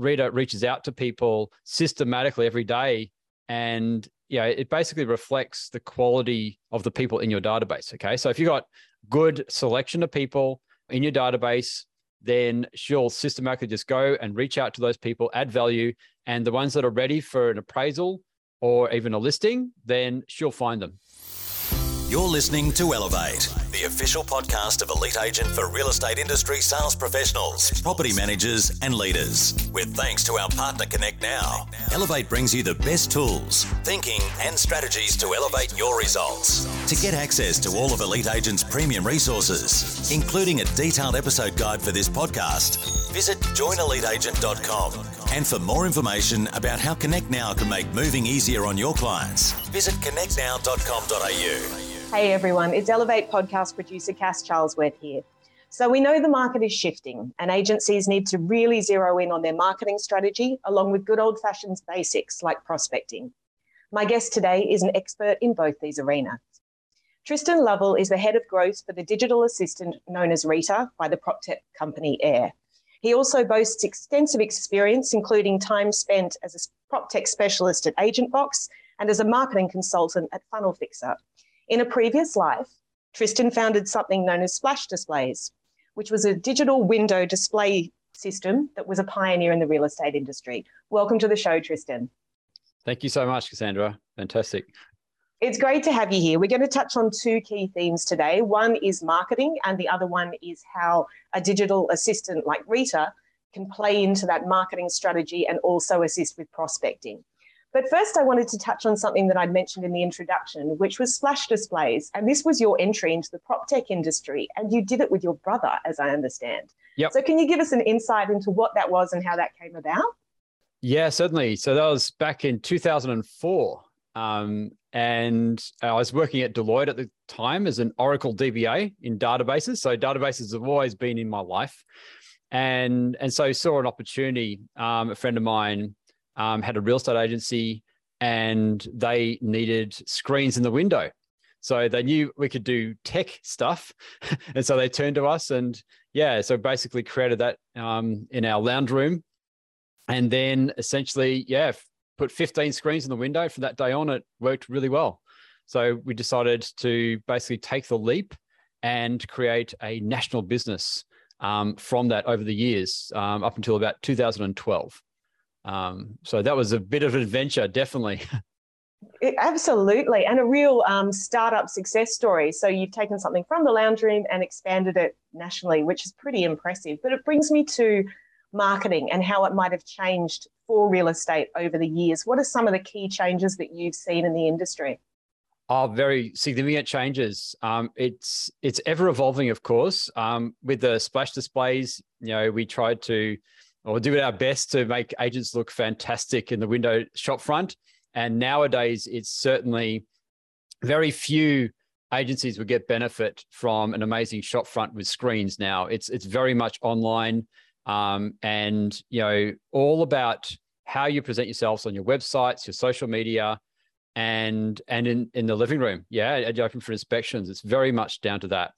Rita reaches out to people systematically every day, and yeah, it basically reflects the quality of the people in your database. Okay, so if you've got good selection of people in your database, then she'll systematically just go and reach out to those people, add value, and the ones that are ready for an appraisal or even a listing, then she'll find them. You're listening to Elevate, the official podcast of Elite Agent for real estate industry sales professionals, property managers, and leaders. With thanks to our partner Connect Now, Elevate brings you the best tools, thinking, and strategies to elevate your results. To get access to all of Elite Agent's premium resources, including a detailed episode guide for this podcast, visit joineliteagent.com. And for more information about how Connect Now can make moving easier on your clients, visit connectnow.com.au. Hey everyone, it's Elevate podcast producer Cass Charlesworth here. So we know the market is shifting and agencies need to really zero in on their marketing strategy along with good old fashioned basics like prospecting. My guest today is an expert in both these arenas. Tristan Lovell is the head of growth for the digital assistant known as Rita by the PropTech company Air. He also boasts extensive experience, including time spent as a PropTech specialist at AgentBox and as a marketing consultant at Funnel Fixer. In a previous life, Tristan founded something known as Splash Displays, which was a digital window display system that was a pioneer in the real estate industry. Welcome to the show, Tristan. Thank you so much, Cassandra. Fantastic. It's great to have you here. We're going to touch on two key themes today. One is marketing, and the other one is how a digital assistant like Rita can play into that marketing strategy and also assist with prospecting. But first, I wanted to touch on something that I'd mentioned in the introduction, which was splash displays. And this was your entry into the prop tech industry, and you did it with your brother, as I understand. Yep. So, can you give us an insight into what that was and how that came about? Yeah, certainly. So, that was back in 2004. Um, and I was working at Deloitte at the time as an Oracle DBA in databases. So, databases have always been in my life. And, and so, saw an opportunity. Um, a friend of mine um, had a real estate agency and they needed screens in the window. So they knew we could do tech stuff. and so they turned to us and yeah, so basically created that um, in our lounge room. And then essentially, yeah, put 15 screens in the window from that day on. It worked really well. So we decided to basically take the leap and create a national business um, from that over the years um, up until about 2012. Um, so that was a bit of an adventure, definitely. It, absolutely, and a real um, startup success story. So you've taken something from the lounge room and expanded it nationally, which is pretty impressive. But it brings me to marketing and how it might have changed for real estate over the years. What are some of the key changes that you've seen in the industry? Oh, very significant changes. Um, it's it's ever evolving, of course. Um, with the splash displays, you know, we tried to or do our best to make agents look fantastic in the window shop front. And nowadays, it's certainly very few agencies would get benefit from an amazing shop front with screens. Now it's it's very much online, um, and you know all about how you present yourselves on your websites, your social media, and and in in the living room. Yeah, and open for inspections. It's very much down to that.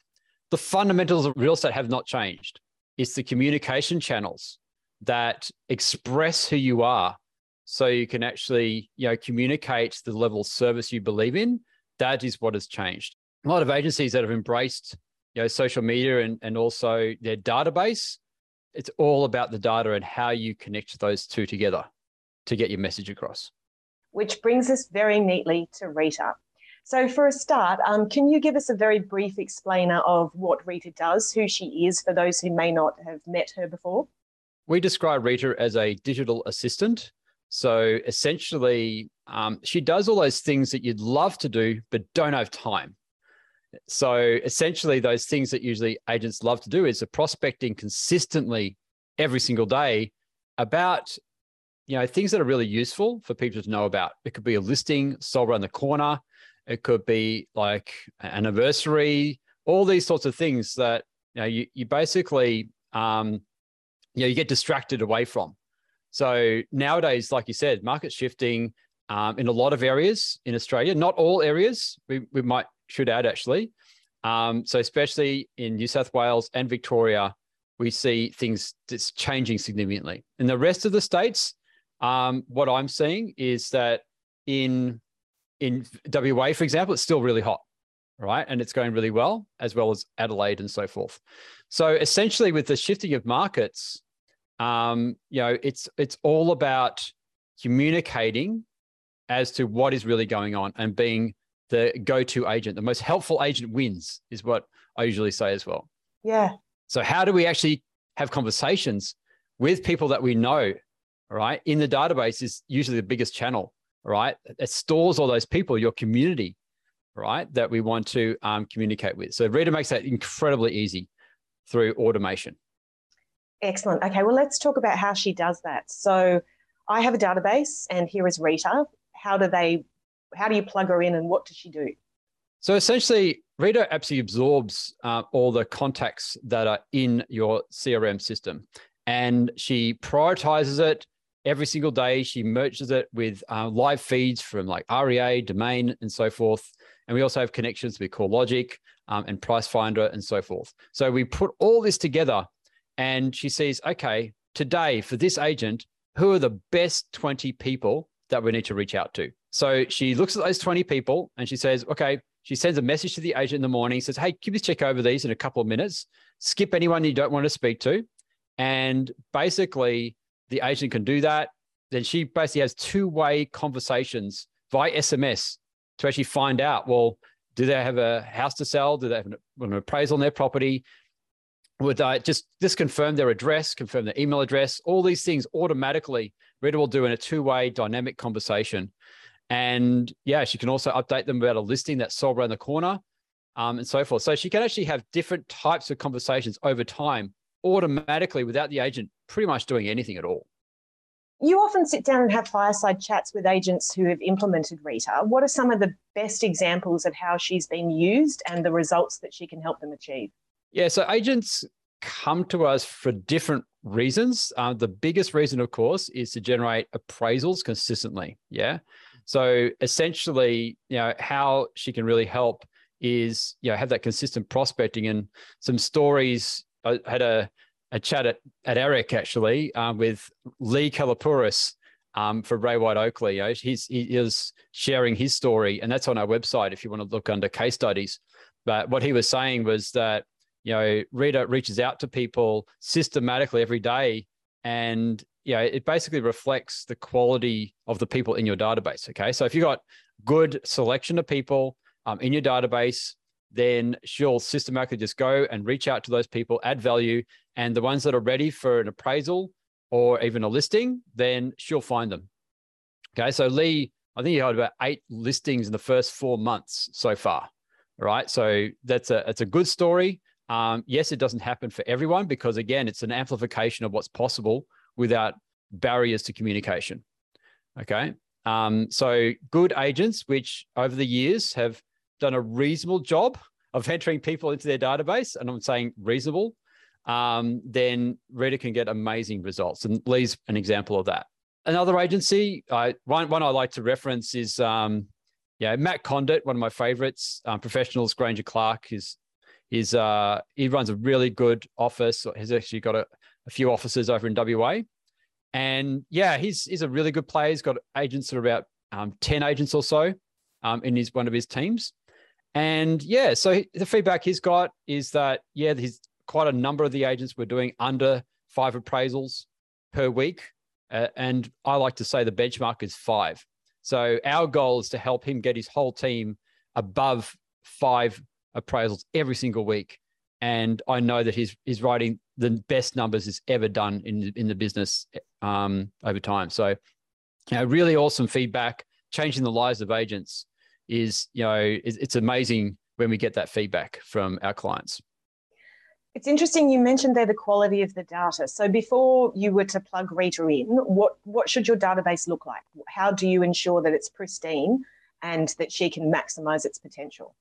The fundamentals of real estate have not changed. It's the communication channels that express who you are so you can actually you know communicate the level of service you believe in that is what has changed. A lot of agencies that have embraced you know social media and, and also their database it's all about the data and how you connect those two together to get your message across. Which brings us very neatly to rita. So for a start um, can you give us a very brief explainer of what rita does who she is for those who may not have met her before we describe Rita as a digital assistant. So essentially, um, she does all those things that you'd love to do, but don't have time. So essentially, those things that usually agents love to do is prospecting consistently every single day about you know things that are really useful for people to know about. It could be a listing sold around the corner. It could be like an anniversary. All these sorts of things that you know you, you basically um, you know you get distracted away from. So nowadays, like you said, market shifting um, in a lot of areas in Australia, not all areas. We we might should add actually. Um, so especially in New South Wales and Victoria, we see things that's changing significantly. In the rest of the states, um, what I'm seeing is that in in WA, for example, it's still really hot, right? And it's going really well, as well as Adelaide and so forth. So essentially, with the shifting of markets, um, you know, it's it's all about communicating as to what is really going on and being the go-to agent. The most helpful agent wins, is what I usually say as well. Yeah. So how do we actually have conversations with people that we know? Right in the database is usually the biggest channel right? It stores all those people, your community, right? That we want to um, communicate with. So Rita makes that incredibly easy through automation. Excellent. Okay, well, let's talk about how she does that. So I have a database, and here is Rita. How do they? How do you plug her in, and what does she do? So essentially, Rita absolutely absorbs uh, all the contacts that are in your CRM system, and she prioritizes it every single day. She merges it with uh, live feeds from like REA, Domain, and so forth. And we also have connections with CoreLogic um, and Pricefinder and so forth. So we put all this together and she sees, okay, today for this agent, who are the best 20 people that we need to reach out to? So she looks at those 20 people and she says, okay, she sends a message to the agent in the morning, says, hey, can you check over these in a couple of minutes? Skip anyone you don't want to speak to. And basically, the agent can do that. Then she basically has two way conversations via SMS to actually find out well, do they have a house to sell? Do they have an, an appraisal on their property? Would I just just confirm their address, confirm their email address, all these things automatically Rita will do in a two-way dynamic conversation. And yeah, she can also update them about a listing that's sold around the corner um, and so forth. So she can actually have different types of conversations over time automatically without the agent pretty much doing anything at all. You often sit down and have fireside chats with agents who have implemented Rita. What are some of the best examples of how she's been used and the results that she can help them achieve? Yeah, so agents come to us for different reasons. Uh, the biggest reason, of course, is to generate appraisals consistently. Yeah. So essentially, you know, how she can really help is, you know, have that consistent prospecting and some stories. I had a a chat at, at AREC actually um, with Lee Kalapouris um, for Ray White Oakleigh. You know, he's, he is sharing his story, and that's on our website if you want to look under case studies. But what he was saying was that you know Rita reaches out to people systematically every day, and you know it basically reflects the quality of the people in your database. Okay, so if you got good selection of people um, in your database, then she'll systematically just go and reach out to those people, add value, and the ones that are ready for an appraisal or even a listing, then she'll find them. Okay, so Lee, I think he had about eight listings in the first four months so far. Right, so that's a it's a good story. Um, yes, it doesn't happen for everyone because again, it's an amplification of what's possible without barriers to communication. Okay, um, so good agents, which over the years have done a reasonable job of entering people into their database, and I'm saying reasonable, um, then Rita can get amazing results. And Lee's an example of that. Another agency, uh, one, one I like to reference is um, yeah, Matt Condit, one of my favorites, um, professionals, Granger Clark, is is uh, he runs a really good office. He's actually got a, a few offices over in WA. And yeah, he's he's a really good player. He's got agents that are about um, 10 agents or so um, in his one of his teams. And yeah, so the feedback he's got is that, yeah, he's quite a number of the agents were doing under five appraisals per week. Uh, and I like to say the benchmark is five. So our goal is to help him get his whole team above five appraisals every single week. And I know that he's he's writing the best numbers he's ever done in in the business um, over time. So, you know, really awesome feedback, changing the lives of agents is you know it's amazing when we get that feedback from our clients. It's interesting you mentioned there the quality of the data. So before you were to plug Rita in, what what should your database look like? How do you ensure that it's pristine and that she can maximize its potential?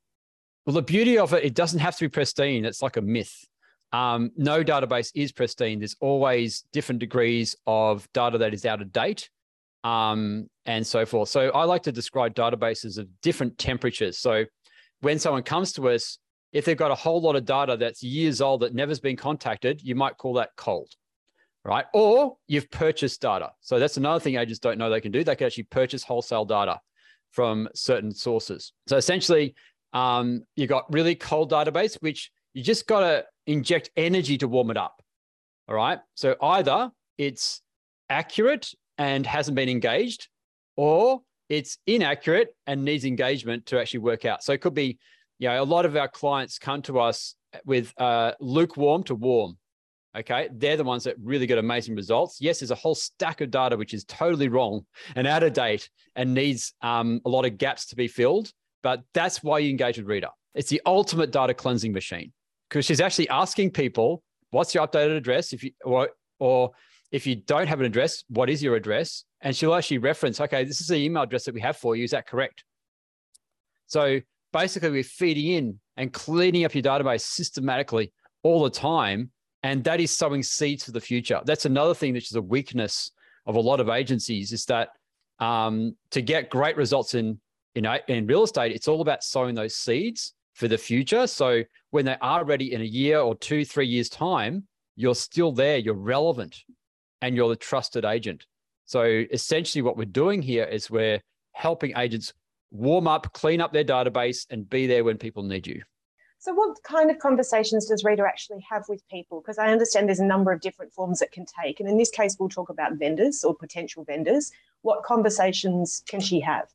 Well, the beauty of it, it doesn't have to be pristine. It's like a myth. Um, no database is pristine. There's always different degrees of data that is out of date um, and so forth. So I like to describe databases of different temperatures. So when someone comes to us, if they've got a whole lot of data that's years old that never's been contacted, you might call that cold, right? Or you've purchased data. So that's another thing agents don't know they can do. They can actually purchase wholesale data from certain sources. So essentially, um, you got really cold database, which you just got to inject energy to warm it up. All right. So either it's accurate and hasn't been engaged, or it's inaccurate and needs engagement to actually work out. So it could be, you know, a lot of our clients come to us with uh, lukewarm to warm. Okay. They're the ones that really get amazing results. Yes, there's a whole stack of data which is totally wrong and out of date and needs um, a lot of gaps to be filled. But that's why you engage with Rita. It's the ultimate data cleansing machine because she's actually asking people, what's your updated address? If you, or, or if you don't have an address, what is your address? And she'll actually reference, okay, this is the email address that we have for you. Is that correct? So basically, we're feeding in and cleaning up your database systematically all the time. And that is sowing seeds for the future. That's another thing which is a weakness of a lot of agencies is that um, to get great results in, in, in real estate, it's all about sowing those seeds for the future. So when they are ready in a year or two, three years' time, you're still there, you're relevant, and you're the trusted agent. So essentially, what we're doing here is we're helping agents warm up, clean up their database, and be there when people need you. So, what kind of conversations does Rita actually have with people? Because I understand there's a number of different forms it can take. And in this case, we'll talk about vendors or potential vendors. What conversations can she have?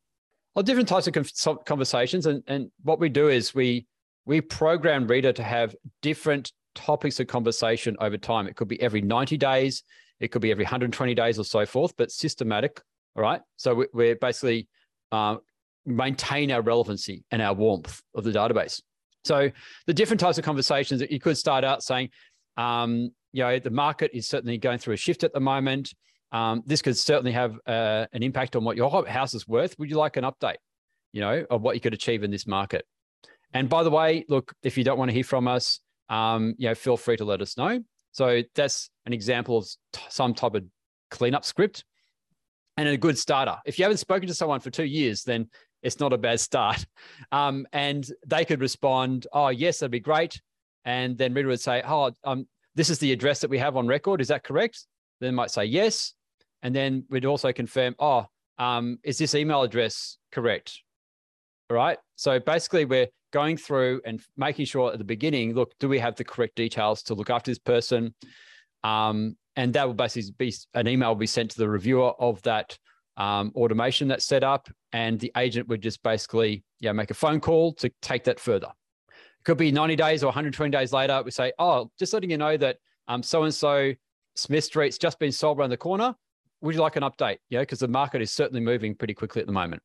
Well, different types of conversations. And, and what we do is we we program Rita to have different topics of conversation over time. It could be every 90 days, it could be every 120 days or so forth, but systematic. All right. So we're basically uh, maintain our relevancy and our warmth of the database. So the different types of conversations that you could start out saying, um, you know, the market is certainly going through a shift at the moment. Um, this could certainly have uh, an impact on what your house is worth. Would you like an update, you know, of what you could achieve in this market? And by the way, look, if you don't want to hear from us, um, you know, feel free to let us know. So that's an example of some type of cleanup script and a good starter. If you haven't spoken to someone for two years, then it's not a bad start. Um, and they could respond, "Oh, yes, that'd be great." And then Rita would say, "Oh, um, this is the address that we have on record. Is that correct?" Then might say yes, and then we'd also confirm, "Oh, um, is this email address correct?" All right. So basically, we're going through and making sure at the beginning, look, do we have the correct details to look after this person? Um, and that will basically be an email will be sent to the reviewer of that um, automation that's set up, and the agent would just basically yeah make a phone call to take that further. It could be 90 days or 120 days later. We say, oh, just letting you know that um, so and so Smith Street's just been sold around the corner. Would you like an update? Yeah, because the market is certainly moving pretty quickly at the moment.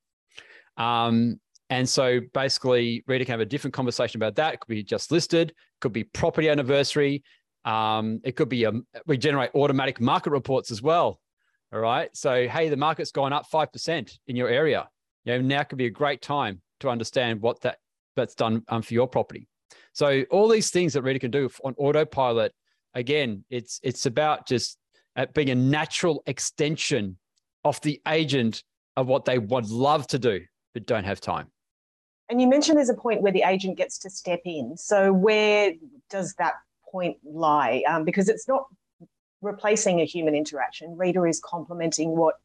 Um, and so basically, Rita can have a different conversation about that. It could be just listed, could be property anniversary. Um, it could be a, we generate automatic market reports as well. All right. So, hey, the market's gone up 5% in your area. You know, now could be a great time to understand what that that's done um, for your property. So all these things that Rita can do on autopilot, again, it's it's about just uh, being a natural extension of the agent of what they would love to do, but don't have time. And you mentioned there's a point where the agent gets to step in. So where does that point lie? Um, because it's not replacing a human interaction. Rita is complementing what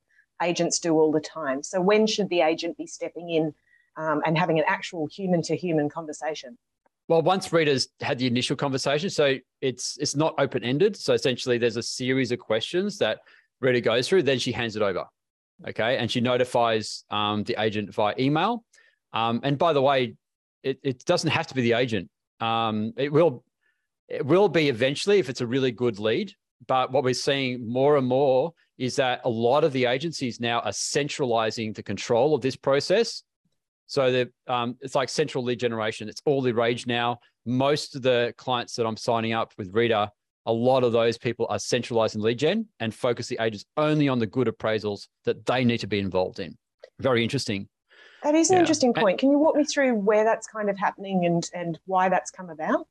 agents do all the time. So when should the agent be stepping in um, and having an actual human to human conversation? Well, once Rita's had the initial conversation, so it's it's not open ended. So essentially, there's a series of questions that Rita goes through. Then she hands it over, okay, and she notifies um, the agent via email. Um, and by the way, it, it doesn't have to be the agent. Um, it will it will be eventually if it's a really good lead. But what we're seeing more and more is that a lot of the agencies now are centralizing the control of this process. So that um, it's like central lead generation. It's all the rage now. Most of the clients that I'm signing up with Rita, a lot of those people are centralizing lead gen and focus the agents only on the good appraisals that they need to be involved in. Very interesting. That is an yeah. interesting point. Can you walk me through where that's kind of happening and and why that's come about?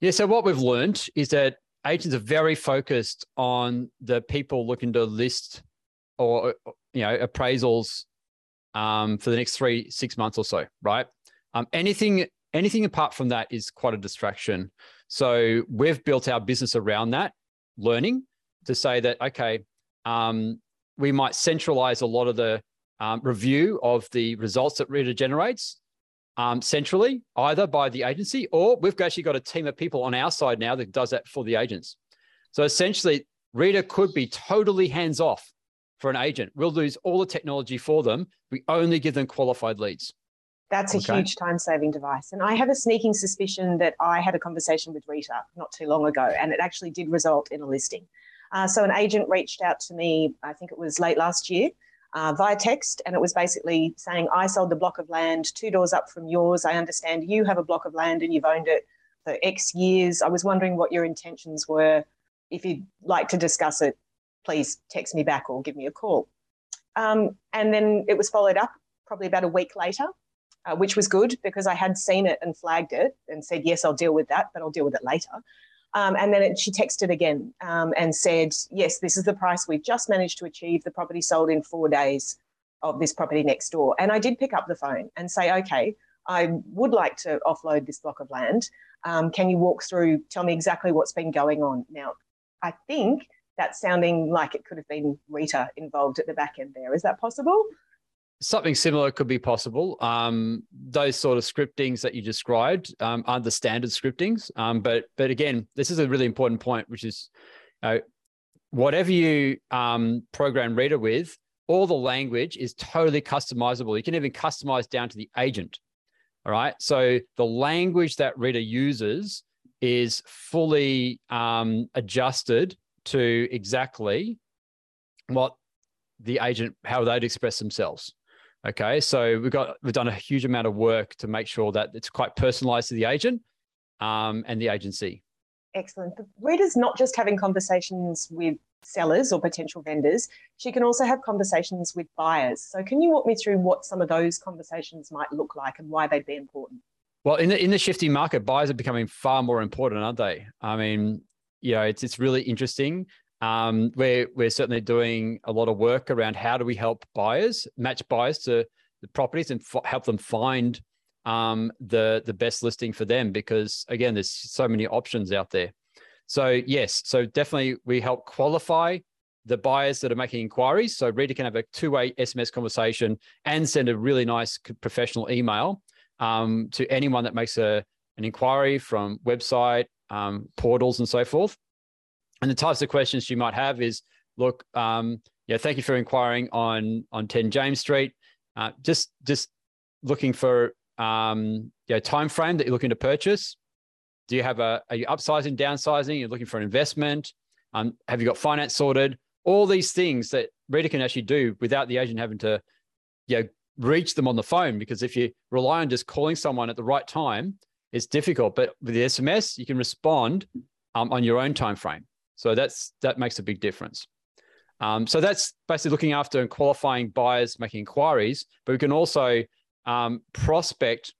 Yeah, so what we've learned is that agents are very focused on the people looking to list or you know appraisals um, for the next three six months or so, right? Um, anything anything apart from that is quite a distraction. So we've built our business around that learning to say that, okay, um, we might centralize a lot of the um, review of the results that Rita generates um, centrally, either by the agency or we've actually got a team of people on our side now that does that for the agents. So essentially, Rita could be totally hands off for an agent. We'll lose all the technology for them. We only give them qualified leads. That's a okay. huge time saving device. And I have a sneaking suspicion that I had a conversation with Rita not too long ago, and it actually did result in a listing. Uh, so an agent reached out to me, I think it was late last year, uh, via text, and it was basically saying, I sold the block of land two doors up from yours. I understand you have a block of land and you've owned it for X years. I was wondering what your intentions were. If you'd like to discuss it, please text me back or give me a call. Um, and then it was followed up probably about a week later, uh, which was good because I had seen it and flagged it and said, yes, I'll deal with that, but I'll deal with it later. Um, and then it, she texted again um, and said, Yes, this is the price we've just managed to achieve. The property sold in four days of this property next door. And I did pick up the phone and say, Okay, I would like to offload this block of land. Um, can you walk through, tell me exactly what's been going on? Now, I think that's sounding like it could have been Rita involved at the back end there. Is that possible? Something similar could be possible. Um, those sort of scriptings that you described um, are the standard scriptings. Um, but but again, this is a really important point, which is whatever you um, program Rita with, all the language is totally customizable. You can even customize down to the agent. All right. So the language that Rita uses is fully um, adjusted to exactly what the agent how they'd express themselves Okay, so we've got we've done a huge amount of work to make sure that it's quite personalized to the agent um, and the agency. Excellent. The Rita's not just having conversations with sellers or potential vendors; she can also have conversations with buyers. So, can you walk me through what some of those conversations might look like and why they'd be important? Well, in the in the shifting market, buyers are becoming far more important, aren't they? I mean, you know, it's it's really interesting. Um, we're we're certainly doing a lot of work around how do we help buyers match buyers to the properties and f- help them find um, the the best listing for them because again, there's so many options out there. So yes, so definitely we help qualify the buyers that are making inquiries. So Rita can have a two-way SMS conversation and send a really nice professional email um, to anyone that makes a an inquiry from website, um, portals, and so forth. And the types of questions you might have is, look, um, yeah, thank you for inquiring on on 10 James Street. Uh, just just looking for um, yeah, time frame that you're looking to purchase. Do you have a are you upsizing, downsizing? You're looking for an investment. Um, have you got finance sorted? All these things that Rita can actually do without the agent having to, you know, reach them on the phone. Because if you rely on just calling someone at the right time, it's difficult. But with the SMS, you can respond um, on your own time frame. So that's that makes a big difference. Um, so that's basically looking after and qualifying buyers making inquiries, but we can also um, prospect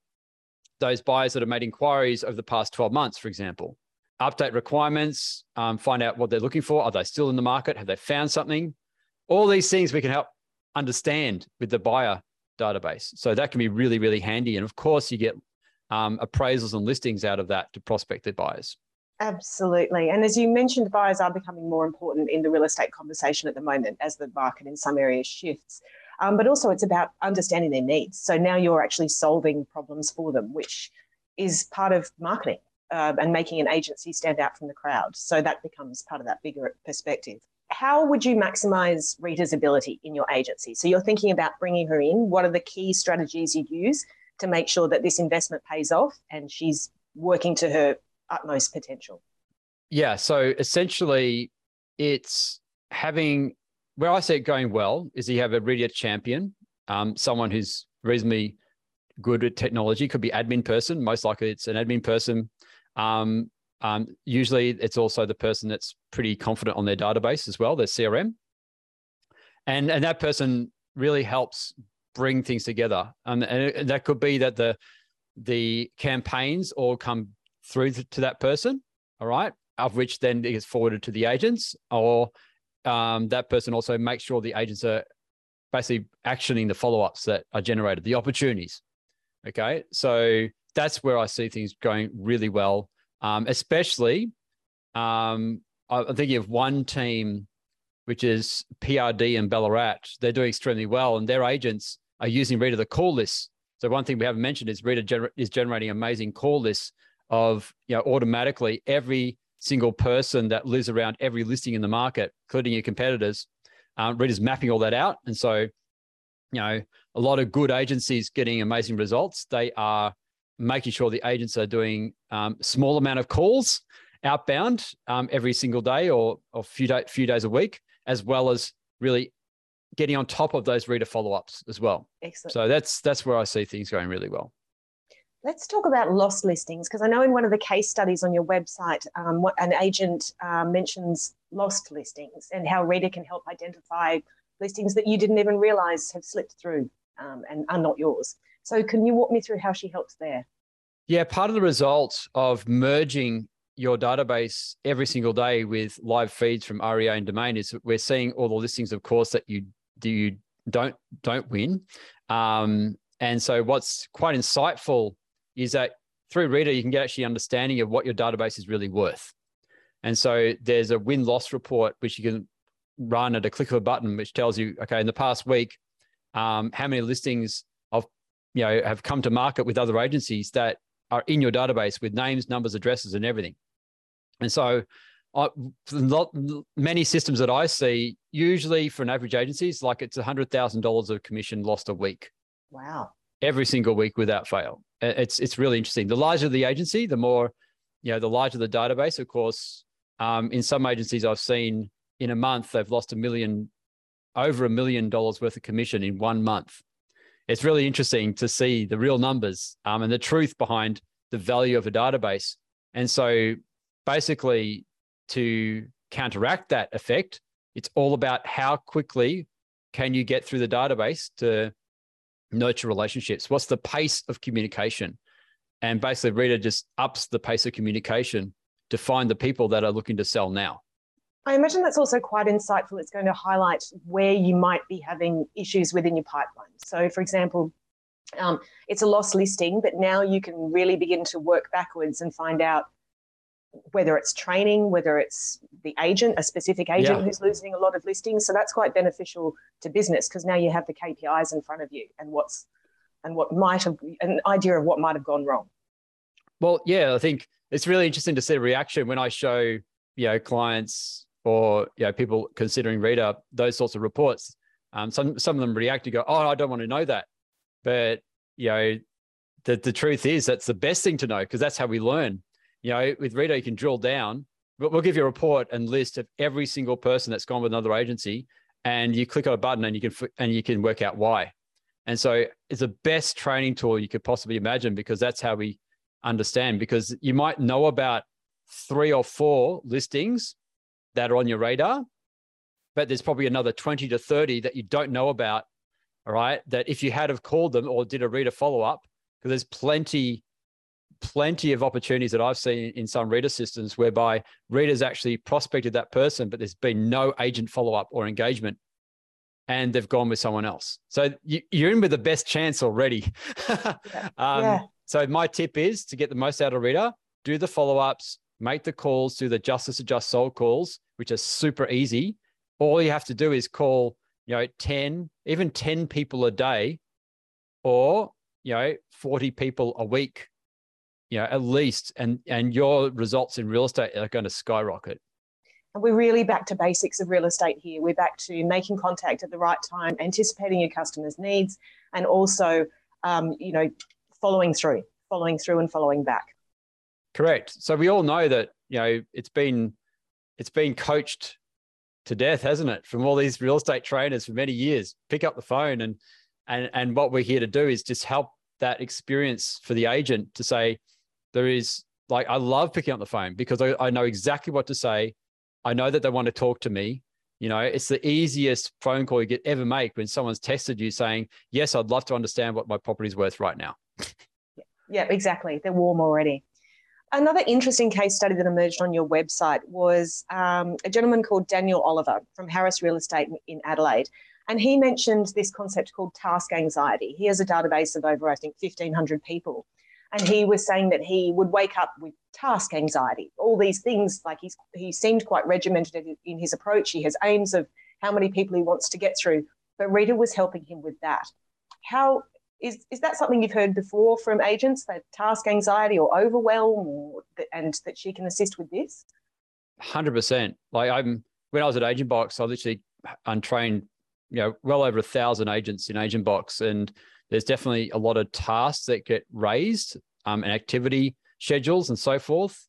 those buyers that have made inquiries over the past 12 months, for example. Update requirements, um, find out what they're looking for. Are they still in the market? Have they found something? All these things we can help understand with the buyer database. So that can be really, really handy. And of course, you get um, appraisals and listings out of that to prospect the buyers. Absolutely. And as you mentioned, buyers are becoming more important in the real estate conversation at the moment as the market in some areas shifts. Um, but also, it's about understanding their needs. So now you're actually solving problems for them, which is part of marketing uh, and making an agency stand out from the crowd. So that becomes part of that bigger perspective. How would you maximize Rita's ability in your agency? So you're thinking about bringing her in. What are the key strategies you'd use to make sure that this investment pays off and she's working to her utmost potential? Yeah. So essentially, it's having where I see it going well is you have a really champion, um, someone who's reasonably good at technology. Could be admin person. Most likely, it's an admin person. Um, um, usually, it's also the person that's pretty confident on their database as well, their CRM, and and that person really helps bring things together. Um, and that could be that the the campaigns all come through to that person, all right, of which then gets forwarded to the agents, or um, that person also makes sure the agents are basically actioning the follow ups that are generated, the opportunities. Okay, so that's where I see things going really well, um, especially. Um, I'm thinking of one team, which is PRD and Ballarat. They're doing extremely well, and their agents are using Rita the call list. So one thing we haven't mentioned is Rita gener- is generating amazing call lists of you know automatically every single person that lives around every listing in the market, including your competitors. Um, Rita's mapping all that out, and so you know a lot of good agencies getting amazing results. They are making sure the agents are doing um, small amount of calls outbound um, every single day or a few, day, few days a week, as well as really getting on top of those Rita follow-ups as well. Excellent. So that's that's where I see things going really well. Let's talk about lost listings because I know in one of the case studies on your website, um, what an agent uh, mentions lost listings and how Rita can help identify listings that you didn't even realize have slipped through um, and are not yours. So, can you walk me through how she helps there? Yeah, part of the result of merging your database every single day with live feeds from REA and Domain is we're seeing all the listings, of course, that you do you don't don't win. Um, and so, what's quite insightful is that through Rita, you can get actually understanding of what your database is really worth. And so, there's a win loss report which you can run at a click of a button, which tells you, okay, in the past week, um, how many listings of you know have come to market with other agencies that are in your database with names, numbers, addresses, and everything. And so, I, not many systems that I see, usually for an average agency, is like it's hundred thousand dollars of commission lost a week. Wow! Every single week without fail. It's it's really interesting. The larger the agency, the more, you know, the larger the database. Of course, um, in some agencies I've seen in a month they've lost a million, over a million dollars worth of commission in one month. It's really interesting to see the real numbers um, and the truth behind the value of a database. And so basically to counteract that effect, it's all about how quickly can you get through the database to nurture relationships? What's the pace of communication? And basically, Rita just ups the pace of communication to find the people that are looking to sell now. I imagine that's also quite insightful. It's going to highlight where you might be having issues within your pipeline. So, for example, um, it's a lost listing, but now you can really begin to work backwards and find out whether it's training, whether it's the agent, a specific agent yeah. who's losing a lot of listings. So that's quite beneficial to business because now you have the KPIs in front of you and what's and what might have an idea of what might have gone wrong. Well, yeah, I think it's really interesting to see a reaction when I show you know clients or you know people considering Rita those sorts of reports. Um, some some of them react to go, oh, I don't want to know that, but you know the the truth is that's the best thing to know because that's how we learn you know, with Rita, you can drill down. We'll give you a report and list of every single person that's gone with another agency, and you click on a button and you can and you can work out why. And so it's the best training tool you could possibly imagine because that's how we understand. Because you might know about three or four listings that are on your radar, but there's probably another 20 to 30 that you don't know about. All right. That if you had have called them or did a Rita follow up, because there's plenty plenty of opportunities that I've seen in some Rita systems whereby Rita's actually prospected that person, but there's been no agent follow up or engagement and they've gone with someone else. So you, are in with the best chance already. yeah. Um, yeah. So my tip is to get the most out of Rita, do the follow ups, make the calls, do the justice adjust sold calls, which are super easy. All you have to do is call, you know, 10, even 10 people a day or, you know, 40 people a week you know, at least, and and your results in real estate are going to skyrocket. And we're really back to basics of real estate here. We're back to making contact at the right time, anticipating your customers' needs, and also, um, you know, following through, following through, and following back. Correct. So we all know that you know it's been it's been coached to death, hasn't it, from all these real estate trainers for many years. Pick up the phone and and and what we're here to do is just help that experience for the agent to say, there is like I love picking up the phone because I, I know exactly what to say. I know that they want to talk to me. You know, it's the easiest phone call you could ever make when someone's tested you saying, Yes, I'd love to understand what my property's worth right now. yeah, exactly. They're warm already. Another interesting case study that emerged on your website was um, a gentleman called Daniel Oliver from Harris Real Estate in Adelaide. And he mentioned this concept called task anxiety. He has a database of over, I think, 1,500 people. And he was saying that he would wake up with task anxiety, all these things. Like he's he seemed quite regimented in his approach. He has aims of how many people he wants to get through. But Rita was helping him with that. How is is that something you've heard before from agents that task anxiety or overwhelm, or and that she can assist with this? Hundred percent. Like I'm when I was at Agent Box, I literally untrained, you know, well over a thousand agents in Agent Box, and there's definitely a lot of tasks that get raised um, and activity schedules and so forth.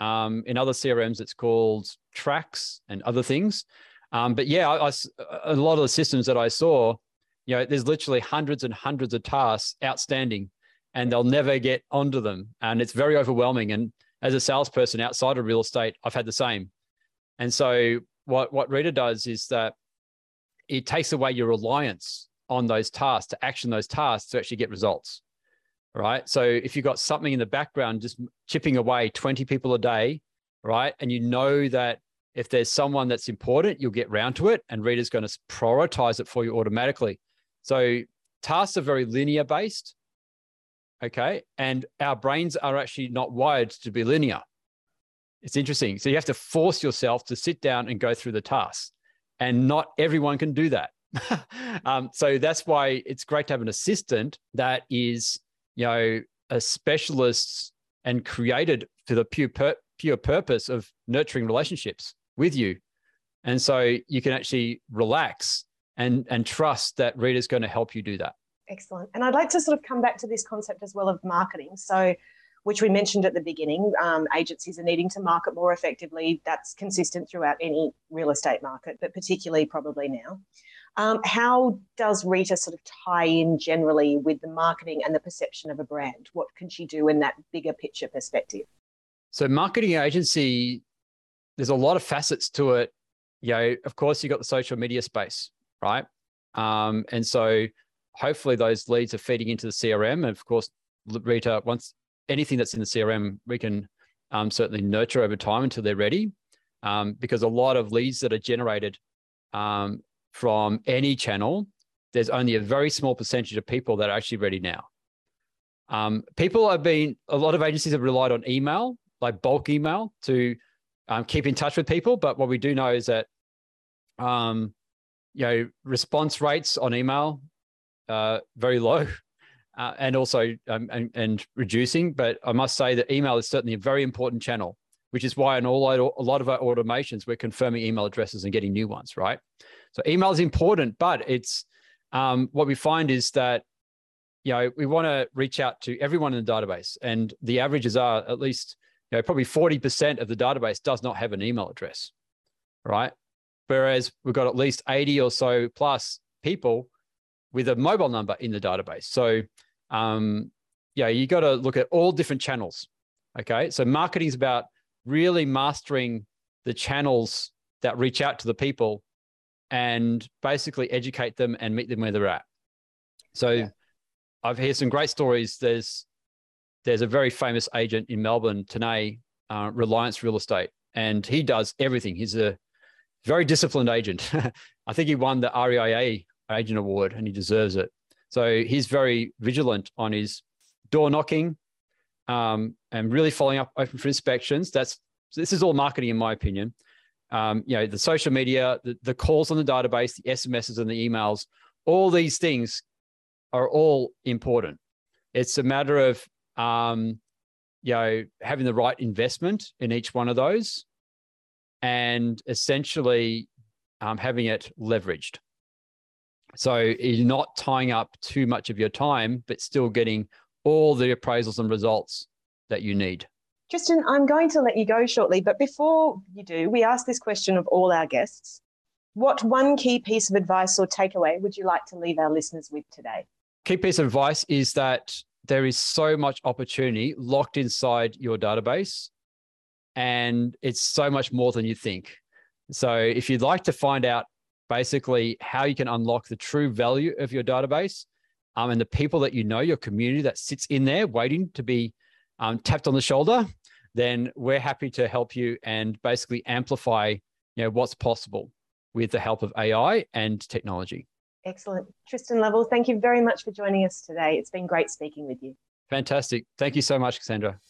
Um, in other CRMs, it's called tracks and other things. Um, but yeah, I, I, a lot of the systems that I saw, you know, there's literally hundreds and hundreds of tasks outstanding, and they'll never get onto them, and it's very overwhelming. And as a salesperson outside of real estate, I've had the same. And so what what Rita does is that it takes away your reliance on those tasks to action those tasks to actually get results right? So if you've got something in the background just chipping away 20 people a day right and you know that if there's someone that's important you'll get round to it and Rita's going to prioritize it for you automatically. So tasks are very linear based okay? And our brains are actually not wired to be linear. It's interesting. So you have to force yourself to sit down and go through the tasks and not everyone can do that um, so that's why it's great to have an assistant that is, you know, a specialist and created for the pure pur- pure purpose of nurturing relationships with you. And so you can actually relax and and trust that Rita's going to help you do that. Excellent. And I'd like to sort of come back to this concept as well of marketing. So which we mentioned at the beginning, um, agencies are needing to market more effectively. That's consistent throughout any real estate market, but particularly probably now. Um, how does Rita sort of tie in generally with the marketing and the perception of a brand? What can she do in that bigger picture perspective? So, marketing agency, there's a lot of facets to it. You know, of course, you've got the social media space, right? Um, and so, hopefully, those leads are feeding into the CRM. And of course, Rita, once anything that's in the CRM, we can um, certainly nurture over time until they're ready. Um, because a lot of leads that are generated um, from any channel, there's only a very small percentage of people that are actually ready now. Um, people have been, a lot of agencies have relied on email, like bulk email, to um, keep in touch with people. But what we do know is that, um, you know, response rates on email uh, very low, uh, and also um, and, and, reducing. But I must say that email is certainly a very important channel, which is why in all a lot of our automations we're confirming email addresses and getting new ones, right? So email is important, but it's um, what we find is that you know we want to reach out to everyone in the database, and the averages are at least you know probably forty percent of the database does not have an email address, right? Whereas we've got at least eighty or so plus people with a mobile number in the database. So um, yeah, you got to look at all different channels. Okay, so marketing is about really mastering the channels that reach out to the people and basically educate them and meet them where they're at. So yeah. I've heard some great stories. There's there's a very famous agent in Melbourne, Tanay, uh, Reliance Real Estate, and he does everything. He's a very disciplined agent. I think he won the REIA agent award and he deserves it. So he's very vigilant on his door knocking um, and really following up open for inspections. That's this is all marketing, in my opinion um, you know, the social media, the, the calls on the database, the SMSs and the emails, all these things are all important. It's a matter of, um, you know, having the right investment in each one of those and essentially um, having it leveraged. So you're not tying up too much of your time, but still getting all the appraisals and results that you need. Tristan, I'm going to let you go shortly, but before you do, we ask this question of all our guests. What one key piece of advice or takeaway would you like to leave our listeners with today? Key piece of advice is that there is so much opportunity locked inside your database, and it's so much more than you think. So, if you'd like to find out basically how you can unlock the true value of your database um, and the people that you know, your community that sits in there waiting to be um, tapped on the shoulder, then we're happy to help you and basically amplify you know what's possible with the help of AI and technology. Excellent. Tristan Lovell, thank you very much for joining us today. It's been great speaking with you. Fantastic. Thank you so much, Cassandra.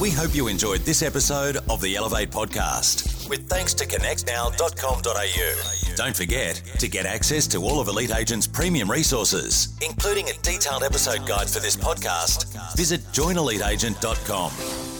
We hope you enjoyed this episode of the Elevate podcast with thanks to connectnow.com.au. Don't forget to get access to all of Elite Agent's premium resources, including a detailed episode guide for this podcast. Visit joineliteagent.com.